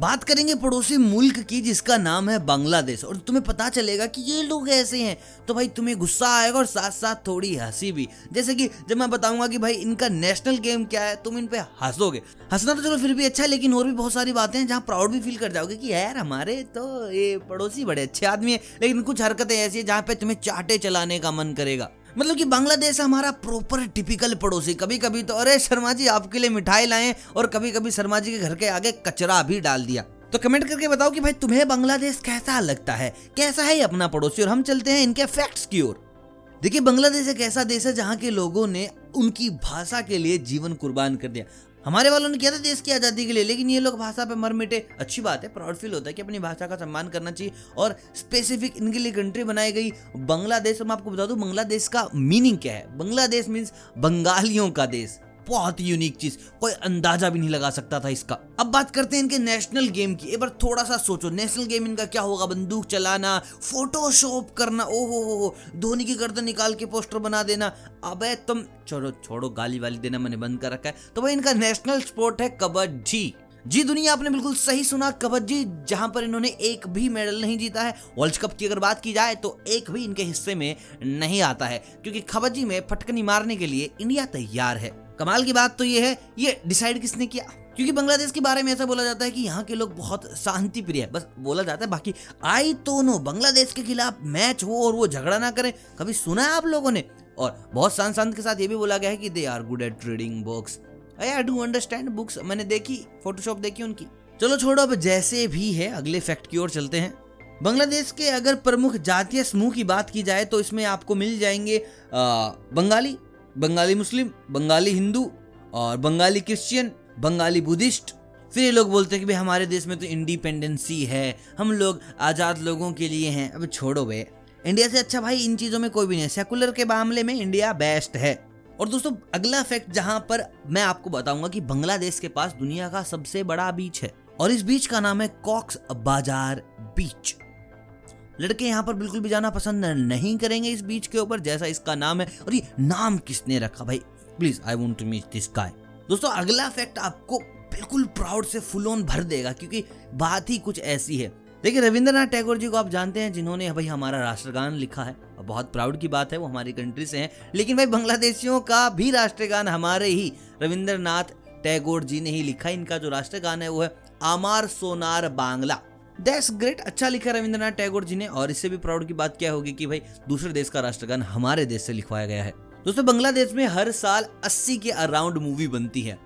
बात करेंगे पड़ोसी मुल्क की, जिसका नाम है बांग्लादेश। और तुम्हें पता चलेगा कि ये लोग ऐसे हैं। तो भाई तुम्हें गुस्सा आएगा और साथ साथ थोड़ी हँसी भी। जैसे कि जब मैं बताऊँगा कि भाई इनका नेशनल गेम क्या है, तुम इन पे हंसोगे। हंसना तो चलो फिर भी अच्छा है, लेकिन और भी बहुत सारी बातें हैं जहाँ प्राउड भी फील कर जाओगे कि यार हमारे तो ये पड़ोसी बड़े अच्छे आदमी है। लेकिन कुछ हरकतें ऐसी है जहाँ पे तुम्हें चाटे चलाने का मन करेगा। मतलब कि बांग्लादेश हमारा प्रॉपर टिपिकल पड़ोसी। कभी कभी तो अरे शर्मा जी, आपके लिए मिठाई लाए, और कभी कभी शर्मा जी के घर के आगे कचरा भी डाल दिया। तो कमेंट करके बताओ कि भाई, तुम्हें बांग्लादेश कैसा लगता है? कैसा है अपना पड़ोसी? और हम चलते हैं इनके फैक्ट्स की ओर। देखिए, बांग्लादेश एक ऐसा देश है जहाँ के लोगों ने उनकी भाषा के लिए जीवन कुर्बान कर दिया। हमारे वालों ने किया था देश की आज़ादी के लिए, लेकिन ये लोग भाषा पे मर मिटे। अच्छी बात है प्राउड फील होता है कि अपनी भाषा का सम्मान करना चाहिए और स्पेसिफिक इनके लिए कंट्री बनाई गई। बांग्लादेश मैं आपको बता दूँ, बांग्लादेश का मीनिंग क्या है? बांग्लादेश मीन्स बंगालियों का देश। बहुत ही यूनिक चीज़। कोई अंदाज़ा भी नहीं लगा सकता था इसका। अब बात करते हैं इनके नेशनल गेम की। एक बार थोड़ा सा सोचो नेशनल गेम इनका क्या होगा? बंदूक चलाना फोटोशॉप करना ओहो हो हो धोनी की गर्दन निकाल के पोस्टर बना देना। अबे तुम छोड़ो छोड़ो गाली वाली देना मैंने बंद कर रखा है। तो भाई इनका नेशनल स्पोर्ट है कबड्डी। जी, दुनिया आपने बिल्कुल सही सुना, कबड्डी, जहाँ पर इन्होंने एक भी मेडल नहीं जीता है। वर्ल्ड कप की अगर बात की जाए तो एक भी इनके हिस्से में नहीं आता है, क्योंकि कबड्डी में फटकनी मारने के लिए इंडिया तैयार है। कमाल की बात तो ये है, ये डिसाइड किसने किया? क्योंकि बांग्लादेश के बारे में ऐसा बोला जाता है कि यहाँ के लोग बहुत शांति प्रिय है। बस बोला जाता है, बाकी आई तो नो, बांग्लादेश के खिलाफ मैच हो और वो झगड़ा ना करें, कभी सुना है आप लोगों ने? और बहुत शांत शांत के साथ ये भी बोला गया है कि they are good at reading books I do understand books मैंने देखी फोटोशॉप देखी उनकी। चलो छोड़ो अब जैसे भी है अगले फैक्ट की ओर चलते हैं। बांग्लादेश के अगर प्रमुख जातीय समूह की बात की जाए तो इसमें आपको मिल जाएँगे आ, बंगाली बंगाली मुस्लिम बंगाली हिंदू और बंगाली क्रिश्चियन बंगाली बुद्धिस्ट। फिर ये लोग बोलते हैं कि भाई हमारे देश में तो इंडिपेंडेंसी है हम लोग आज़ाद लोगों के लिए हैं। अब छोड़ो भाई इंडिया से अच्छा भाई इन चीज़ों में कोई भी नहीं है। सेकुलर के मामले में इंडिया बेस्ट है। और दोस्तों, अगला फैक्ट जहाँ पर मैं आपको बताऊँगा कि बांग्लादेश के पास दुनिया का सबसे बड़ा बीच है और इस बीच का नाम है कॉक्स बाज़ार बीच लड़के यहाँ पर बिल्कुल भी जाना पसंद नहीं करेंगे इस बीच के ऊपर, जैसा इसका नाम है। और ये नाम किसने रखा भाई? Please I want to meet this guy दोस्तों, अगला फैक्ट आपको बिल्कुल प्राउड से फुल ऑन भर देगा, क्योंकि बात ही कुछ ऐसी है। देखिए, रविंद्रनाथ टैगोर जी को आप जानते हैं, जिन्होंने भाई हमारा राष्ट्रगान लिखा है। और बहुत प्राउड की बात है, वो हमारी कंट्री से हैं। लेकिन भाई, बांग्लादेशियों का भी राष्ट्रगान हमारे ही, रविंद्रनाथ टैगोर जी ने ही लिखा इनका जो राष्ट्रगान है, वो है आमार सोनार बांग्ला। दैट्स ग्रेट अच्छा लिखा रविंद्रनाथ टैगोर जी ने। और इससे भी प्राउड की बात क्या होगी कि भाई, दूसरे देश का राष्ट्रगान हमारे देश से लिखवाया गया है। दोस्तों, बांग्लादेश में हर साल 80 के अराउंड मूवी बनती है।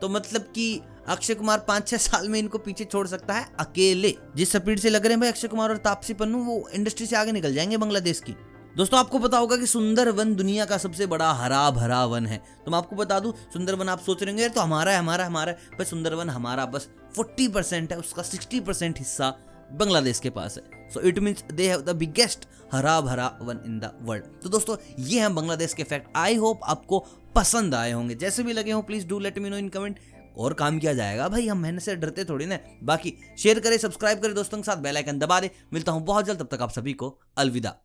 तो मतलब कि अक्षय कुमार पाँच छह साल में इनको पीछे छोड़ सकता है अकेले। जिस स्पीड से लग रहे हैं भाई अक्षय कुमार और तापसी पन्नू, वो इंडस्ट्री से आगे निकल जाएँगे बांग्लादेश की। दोस्तों, आपको पता होगा कि सुंदर वन दुनिया का सबसे बड़ा हरा भरा वन है। तो मैं आपको बता दूँ, सुंदर वन आप सोच रहे तो हमारा है, हमारा हमारा है। पर सुंदर वन हमारा बस फोर्टी परसेंट है, उसका सिक्सटी परसेंट हिस्सा बांग्लादेश के पास है। So it means they have the biggest हरा भरा वन इन द वर्ल्ड तो दोस्तों, ये हैं बांग्लादेश के फैक्ट आई होप आपको पसंद आए होंगे। जैसे भी लगे हो please do let me know in comment और काम किया जाएगा। भाई, हम मेहनत से डरते थोड़ी ना। बाकी शेयर करें सब्सक्राइब करें दोस्तों के साथ बेल आइकन दबा दे। मिलता हूँ बहुत जल्द, तब तक आप सभी को अलविदा।